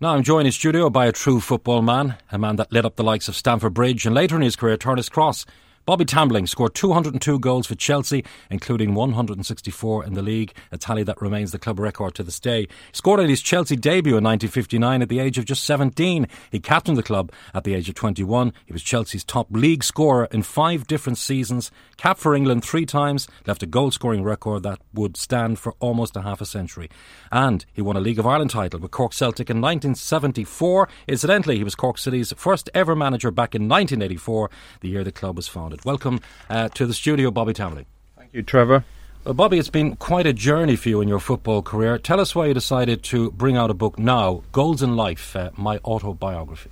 Now I'm joined in studio by a true football man, a man that lit up the likes of Stamford Bridge and later in his career Turner's Cross. Bobby Tambling scored 202 goals for Chelsea, including 164 in the league, a tally that remains the club record to this day. He scored at his Chelsea debut in 1959 at the age of just 17. He captained the club at the age of 21. He was Chelsea's top league scorer in five different seasons, capped for England three times, left a goal scoring record that would stand for almost a half a century. And he won a League of Ireland title with Cork Celtic in 1974. Incidentally, he was Cork City's first ever manager back in 1984, the year the club was founded. Welcome uh, to the studio, Bobby Tambling. Thank you, Trevor. Well, Bobby, it's been quite a journey for you in your football career. Tell us why you decided to bring out a book now, Goals in Life, uh, my autobiography.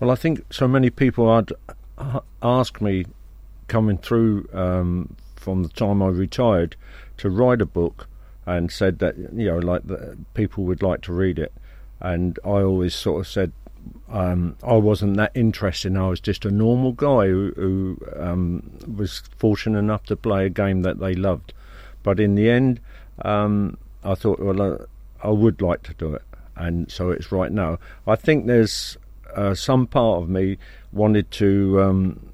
Well, I think so many people had asked me coming through um, from the time I retired to write a book and said that, you know, like people would like to read it. And I always sort of said, um, I wasn't that interested. I was just a normal guy who, who um, was fortunate enough to play a game that they loved. But in the end, um, I thought, well, uh, I would like to do it, and so it's right now. I think there's uh, some part of me wanted to um,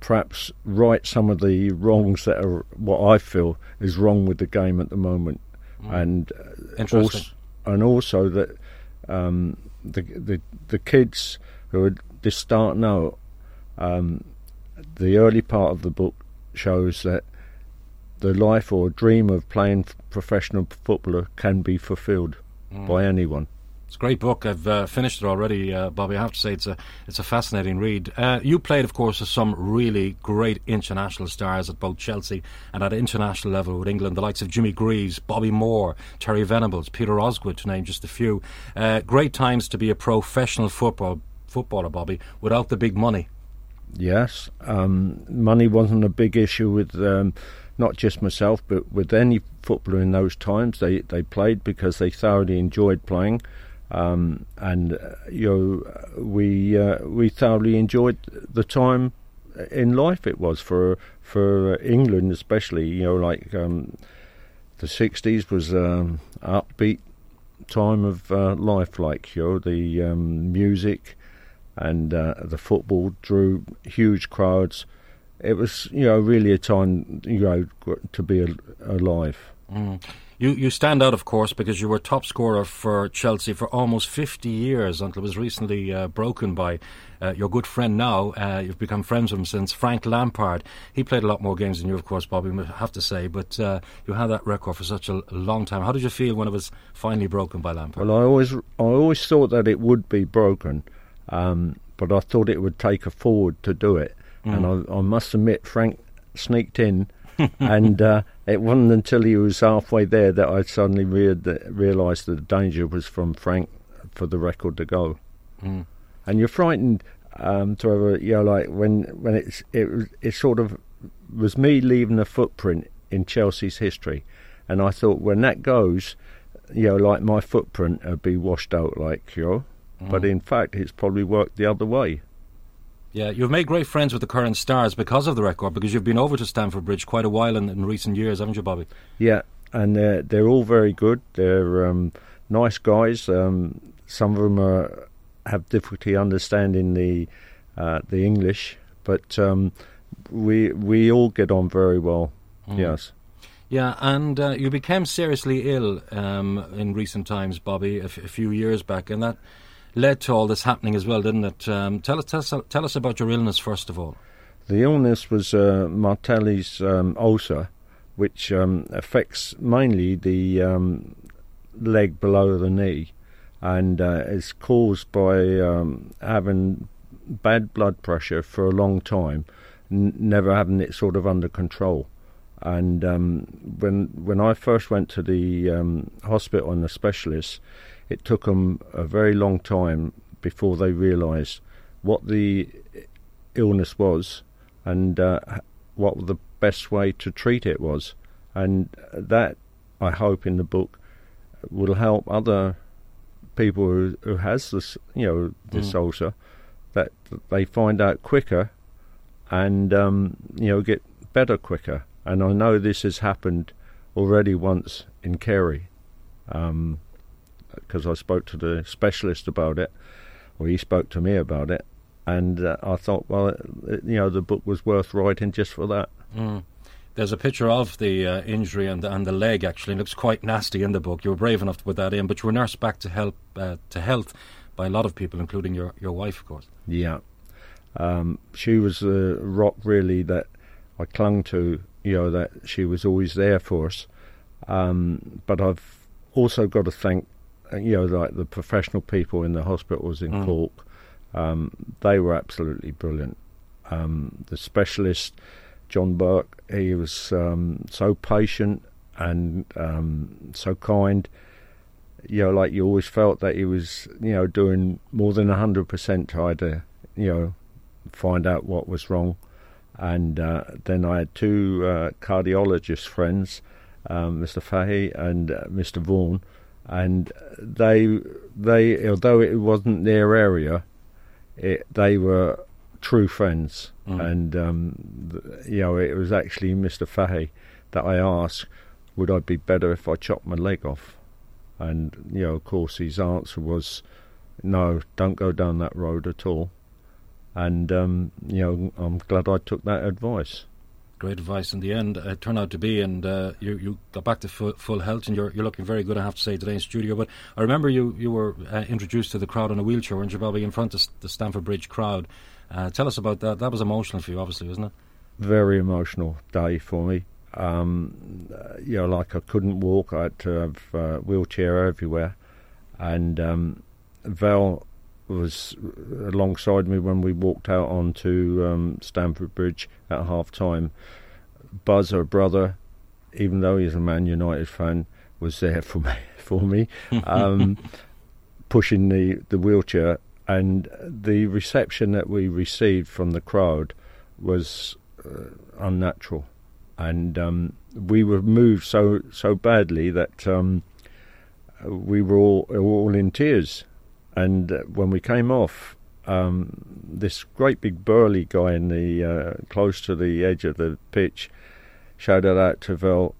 perhaps right some of the wrongs that are what I feel is wrong with the game at the moment, mm. and uh, also, and also that um, the the the kids who are just starting out, um, the early part of the book shows that the life or dream of playing professional footballer can be fulfilled mm. by anyone. It's a great book. I've uh, finished it already, uh, Bobby. I have to say it's a it's a fascinating read. Uh, you played, of course, with some really great international stars at both Chelsea and at international level with England, the likes of Jimmy Greaves, Bobby Moore, Terry Venables, Peter Osgood, to name just a few. Uh, great times to be a professional football footballer, Bobby, without the big money. Yes, um, money wasn't a big issue with. Um, not just myself, but with any footballer in those times, they, they played because they thoroughly enjoyed playing. Um, and uh, you know, we uh, we thoroughly enjoyed the time in life it was for for England, especially. You know, like um, the '60s was um, upbeat time of uh, life. Like you know, the um, music and uh, the football drew huge crowds. It was you know really a time you know to be alive. Mm. You you stand out, of course, because you were top scorer for Chelsea for almost 50 years until it was recently uh, broken by uh, your good friend now. Uh, you've become friends with him since Frank Lampard. He played a lot more games than you, of course, Bobby, I have to say, but uh, you had that record for such a long time. How did you feel when it was finally broken by Lampard? Well, I always, I always thought that it would be broken, um, but I thought it would take a forward to do it. Mm. And I, I must admit, Frank sneaked in and uh, it wasn't until he was halfway there that I suddenly re- realised that the danger was from Frank for the record to go. Mm. And you're frightened um, to a, you know, like when when it's it it sort of was me leaving a footprint in Chelsea's history, and I thought when that goes, you know, like my footprint would be washed out, like you know. Mm. But in fact, it's probably worked the other way. Yeah, you've made great friends with the current stars because of the record, because you've been over to Stamford Bridge quite a while in, in recent years, haven't you, Bobby? Yeah, and they're, they're all very good. They're um, nice guys. Um, some of them are, have difficulty understanding the uh, the English, but um, we we all get on very well. Mm. Yes. Yeah, and uh, you became seriously ill um, in recent times, Bobby, a, f- a few years back, and that led to all this happening as well, didn't it? Um, tell, us, tell, us, tell us about your illness first of all. The illness was uh, Martorell's um, ulcer, which um, affects mainly the um, leg below the knee, and uh, is caused by um, having bad blood pressure for a long time, n- never having it sort of under control. And um, when when I first went to the hospital and the specialist, it took them a very long time before they realised what the illness was and uh, what the best way to treat it was. And that, I hope, in the book, will help other people who, who has this, you know, this Mm. ulcer, that they find out quicker, and um, you know, get better quicker. And I know this has happened already once in Kerry, because I spoke to the specialist about it, or he spoke to me about it, and uh, I thought, well, it, you know, the book was worth writing just for that. Mm. There's a picture of the uh, injury and the, and the leg. Actually, it looks quite nasty in the book. You were brave enough to put that in, but you were nursed back to help uh, to health by a lot of people, including your, your wife, of course. Yeah. Um, she was the rock really that I clung to, you know, that she was always there for us. Um, but I've also got to thank, you know, like the professional people in the hospitals in Mm. Cork. Um, they were absolutely brilliant. Um, the specialist, John Burke, he was um, so patient and um, so kind you know, like you always felt that he was, you know, doing more than hundred percent try to, you know, find out what was wrong. And uh, then I had two uh, cardiologist friends, um, Mr. Fahey and uh, Mr. Vaughan, and they, they, although it wasn't their area, it, they were true friends. Mm. And um, th- you know, it was actually Mr. Fahey that I asked, would I be better if I chopped my leg off? And you know, of course, his answer was, "No, don't go down that road at all." And um, you know, I'm glad I took that advice. Great advice in the end. Uh, it turned out to be, and uh, you you got back to full, full health, and you're you're looking very good. I have to say today in studio. But I remember you you were uh, introduced to the crowd on a wheelchair, weren't you, Bobby, in front of the Stamford Bridge crowd. Uh, tell us about that. That was emotional for you, obviously, wasn't it? Very emotional day for me. Um, you know, like I couldn't walk. I had to have uh, wheelchair everywhere, and um, Val was alongside me when we walked out onto um, Stamford Bridge at half time. Buzz, her brother, even though he's a Man United fan, was there for me. For me, um, pushing the, the wheelchair, and the reception that we received from the crowd was uh, unnatural, and um, we were moved so so badly that um, we were all all in tears. And uh, when we came off, um, this great big burly guy in the uh, close to the edge of the pitch shouted out to Val,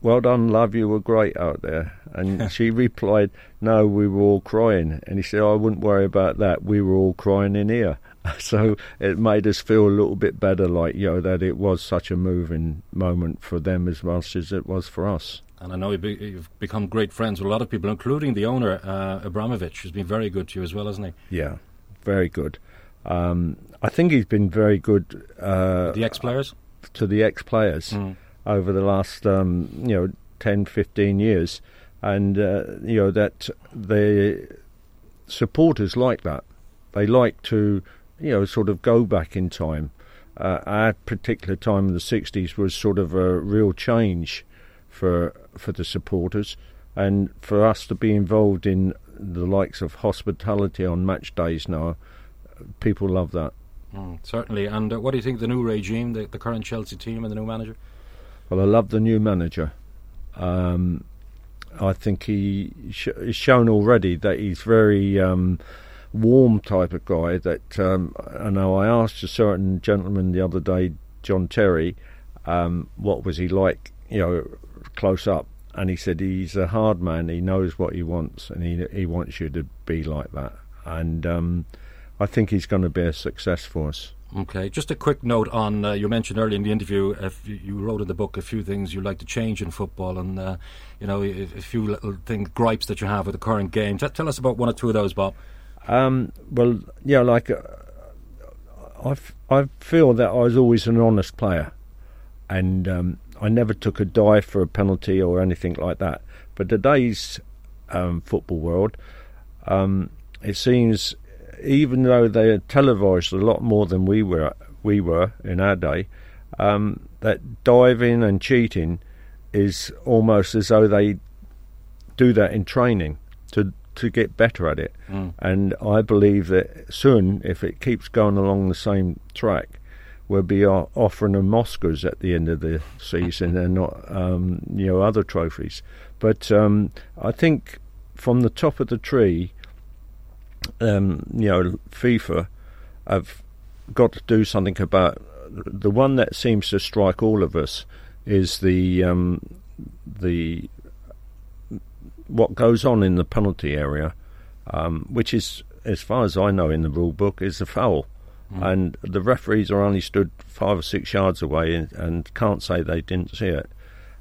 "Well done, love. You were great out there." And she replied, "No, we were all crying." And he said, "I wouldn't worry about that. We were all crying in here." So it made us feel a little bit better, like you know that it was such a moving moment for them as much as it was for us. And I know you've, be, you've become great friends with a lot of people, including the owner, uh, Abramovich, who's been very good to you as well, hasn't he? Yeah, very good. Um, I think he's been very good uh, The ex-players. to the ex-players Mm. over the last um, you know 10, 15 years, and uh, you know that the supporters like that. They like to you know sort of go back in time. Uh, our particular time in the '60s was sort of a real change for for the supporters, and for us to be involved in the likes of hospitality on match days now, people love that. Mm, certainly. And uh, what do you think of the new regime, the, the current Chelsea team and the new manager? Well, I love the new manager. Um, I think he sh- has shown already that he's very um, warm type of guy. That um, I know. I asked a certain gentleman the other day, John Terry, um, what was he like, you know, close up, and he said he's a hard man. He knows what he wants, and he he wants you to be like that. And um, I think he's going to be a success for us. Okay, just a quick note on uh, you mentioned earlier in the interview. If you wrote in the book a few things you'd like to change in football, and uh, you know a, a, few little things gripes that you have with the current game. T- tell us about one or two of those, Bob. Um, well, yeah, like uh, I, f- I feel that I was always an honest player, and um, I never took a dive for a penalty or anything like that. But today's um, football world, um, it seems even though they are televised a lot more than we were we were in our day, um, that diving and cheating is almost as though they do that in training to to get better at it. Mm. And I believe that soon, if it keeps going along the same track, we'll be offering them Oscars at the end of the season and not um, you know other trophies. But um, I think from the top of the tree um, you know, FIFA have got to do something about the one that seems to strike all of us is the um, the what goes on in the penalty area, um, which is, as far as I know, in the rule book, is a foul, mm. and the referees are only stood five or six yards away and, and can't say they didn't see it,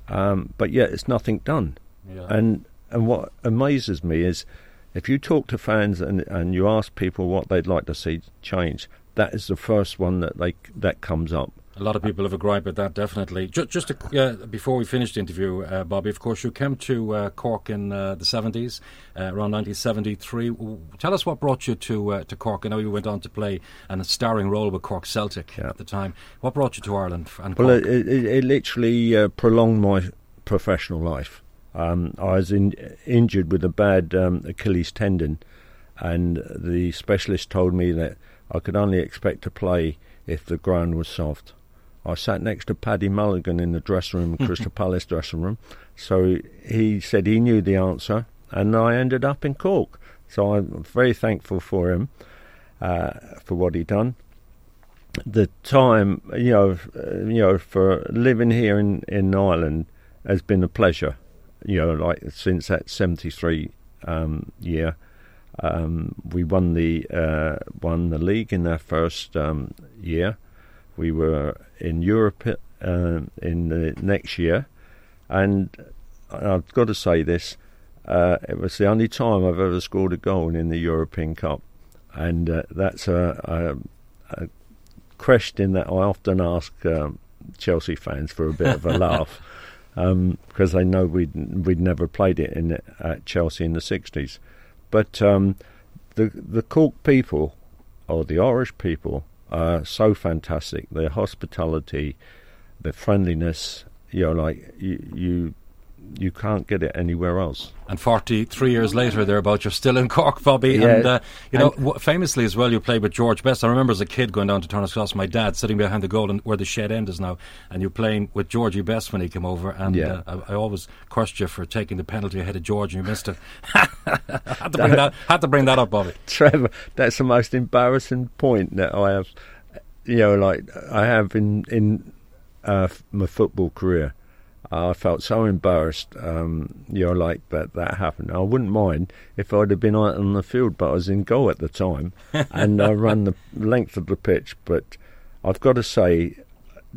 um, but yet it's nothing done, yeah. and and what amazes me is if you talk to fans and, and you ask people what they'd like to see change, that is the first one that they that comes up. A lot of people have a gripe at that, definitely. Just, just to, uh, before we finish the interview, uh, Bobby, of course, you came to uh, Cork in uh, the 70s, uh, around 1973. Tell us what brought you to uh, to Cork. I know you went on to play a starring role with Cork Celtic yeah. at the time. What brought you to Ireland and Well, it, it, it, literally prolonged my professional life. Um, I was in, injured with a bad um, Achilles tendon, and the specialist told me that I could only expect to play if the ground was soft. I sat next to Paddy Mulligan in the dressing room, Crystal Palace dressing room. So he said he knew the answer, and I ended up in Cork. So I'm very thankful for him uh, for what he done. The time, you know, uh, you know, for living here in, in Ireland has been a pleasure you know, like since that '73 um, year, um, we won the uh, won the league in our first um, year. We were in Europe uh, in the next year, and I've got to say this: uh, it was the only time I've ever scored a goal in the European Cup, and uh, that's a, a, a, question that I often ask um, Chelsea fans for a bit of a laugh um, because they know we'd we'd never played it in at Chelsea in the '60s. But um, the the Cork people or the Irish people are so fantastic. Their hospitality, their friendliness. You know, like you, you you can't get it anywhere else. And 43 years later, thereabout, you're still in Cork, Bobby. Yeah. And, uh, you know, w- famously as well, you played with George Best. I remember as a kid going down to Turner's Cross, my dad sitting behind the goal and where the shed end is now, and you're playing with Georgie Best when he came over. And yeah. uh, I, I, always cursed you for taking the penalty ahead of George, and you missed it. had, to bring that, had to bring that up, Bobby. Trevor, that's the most embarrassing point that I have, you know, like I have in, in uh, my football career I felt so embarrassed, um, you know, like that that happened. I wouldn't mind if I'd have been out on the field, but I was in goal at the time, and I ran the length of the pitch. But I've got to say,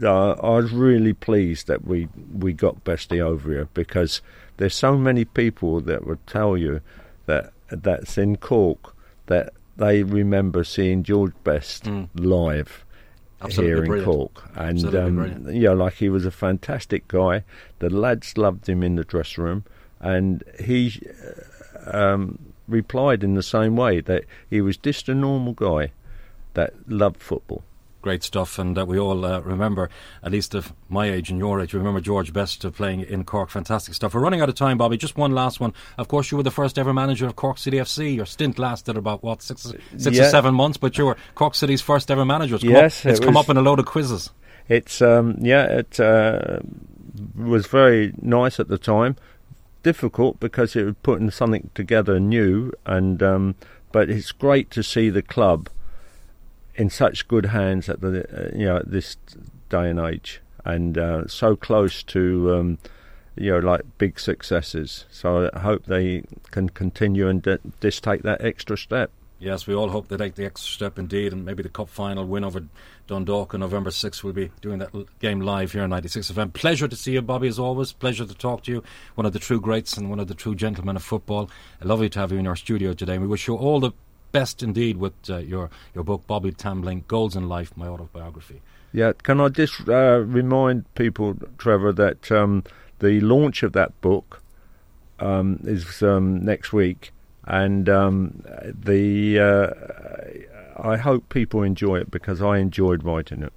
uh, I was really pleased that we we got Bestie over here because there's so many people that would tell you that that's in Cork that they remember seeing George Best mm. live Absolutely here brilliant. in Cork. And, um, you know, like he was a fantastic guy. The lads loved him in the dressing room. And he uh, um, replied in the same way that he was just a normal guy that loved football great stuff, and uh, we all uh, remember, at least of my age and your age, remember George Best uh, playing in Cork. Fantastic stuff. We're running out of time, Bobby. Just one last one. Of course, you were the first ever manager of Cork City FC. Your stint lasted about what six, six yeah. or seven months, but you were Cork City's first ever manager. It's come, yes, up, it's it come up in a load of quizzes. It's um, yeah, it uh, was very nice at the time. Difficult because it was putting something together new, and um, but it's great to see the club in such good hands at the uh, you know at this day and age, and uh, so close to um, you know like big successes. So I hope they can continue and just take that extra step. Yes, we all hope they take the extra step indeed, and maybe the cup final win over Dundalk on November 6th. We'll be doing that game live here on 96 FM. Pleasure to see you, Bobby, as always. Pleasure to talk to you. One of the true greats and one of the true gentlemen of football. Lovely to have you in our studio today. We wish you all the best indeed with uh, your, your book, Bobby Tambling Goals in Life, my autobiography. Yeah, can I just uh, remind people, Trevor, that um, the launch of that book um, is um, next week, and um, the uh, I hope people enjoy it because I enjoyed writing it.